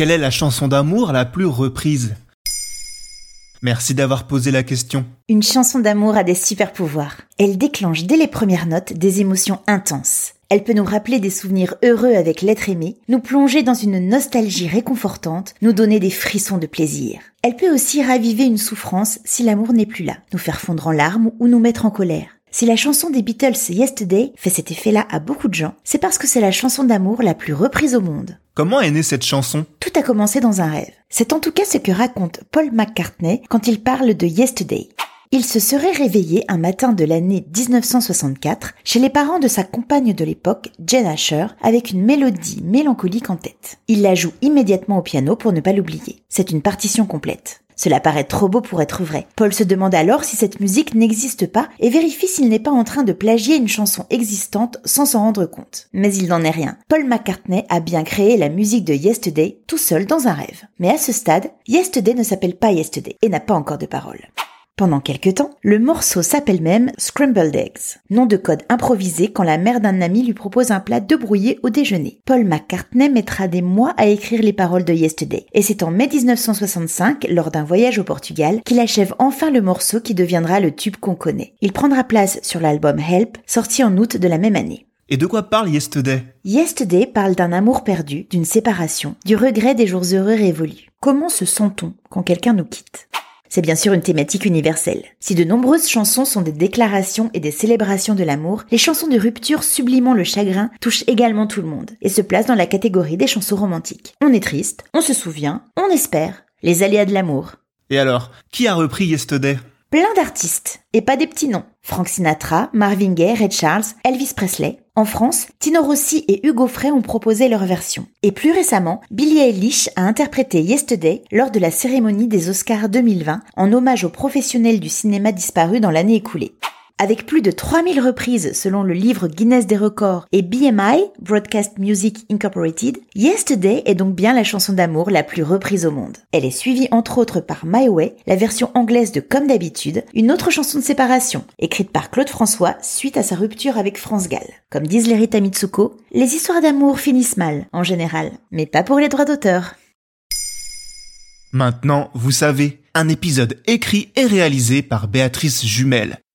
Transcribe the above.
Quelle est la chanson d'amour la plus reprise? Merci d'avoir posé la question. Une chanson d'amour a des super pouvoirs. Elle déclenche dès les premières notes des émotions intenses. Elle peut nous rappeler des souvenirs heureux avec l'être aimé, nous plonger dans une nostalgie réconfortante, nous donner des frissons de plaisir. Elle peut aussi raviver une souffrance si l'amour n'est plus là, nous faire fondre en larmes ou nous mettre en colère. Si la chanson des Beatles Yesterday fait cet effet-là à beaucoup de gens, c'est parce que c'est la chanson d'amour la plus reprise au monde. Comment est née cette chanson? Tout a commencé dans un rêve. C'est en tout cas ce que raconte Paul McCartney quand il parle de Yesterday. Il se serait réveillé un matin de l'année 1964 chez les parents de sa compagne de l'époque, Jen Asher, avec une mélodie mélancolique en tête. Il la joue immédiatement au piano pour ne pas l'oublier. C'est une partition complète. Cela paraît trop beau pour être vrai. Paul se demande alors si cette musique n'existe pas et vérifie s'il n'est pas en train de plagier une chanson existante sans s'en rendre compte. Mais il n'en est rien. Paul McCartney a bien créé la musique de Yesterday tout seul dans un rêve. Mais à ce stade, Yesterday ne s'appelle pas Yesterday et n'a pas encore de paroles. Pendant quelques temps, le morceau s'appelle même Scrambled Eggs, nom de code improvisé quand la mère d'un ami lui propose un plat de brouillé au déjeuner. Paul McCartney mettra des mois à écrire les paroles de Yesterday, et c'est en mai 1965, lors d'un voyage au Portugal, qu'il achève enfin le morceau qui deviendra le tube qu'on connaît. Il prendra place sur l'album Help, sorti en août de la même année. Et de quoi parle Yesterday? Yesterday parle d'un amour perdu, d'une séparation, du regret des jours heureux révolus. Comment se sent-on quand quelqu'un nous quitte? C'est bien sûr une thématique universelle. Si de nombreuses chansons sont des déclarations et des célébrations de l'amour, les chansons de rupture sublimant le chagrin touchent également tout le monde et se placent dans la catégorie des chansons romantiques. On est triste, on se souvient, on espère. Les aléas de l'amour. Et alors, qui a repris Yesterday? Plein d'artistes, et pas des petits noms. Frank Sinatra, Marvin Gaye, Red Charles, Elvis Presley. En France, Tino Rossi et Hugo Frey ont proposé leur version. Et plus récemment, Billie Eilish a interprété Yesterday lors de la cérémonie des Oscars 2020 en hommage aux professionnels du cinéma disparus dans l'année écoulée. Avec plus de 3000 reprises selon le livre Guinness des records et BMI, Broadcast Music Incorporated, Yesterday est donc bien la chanson d'amour la plus reprise au monde. Elle est suivie entre autres par My Way, la version anglaise de Comme d'habitude, une autre chanson de séparation, écrite par Claude François suite à sa rupture avec France Gall. Comme disent les Rita Mitsuko, les histoires d'amour finissent mal, en général, mais pas pour les droits d'auteur. Maintenant, vous savez, un épisode écrit et réalisé par Béatrice Jumel.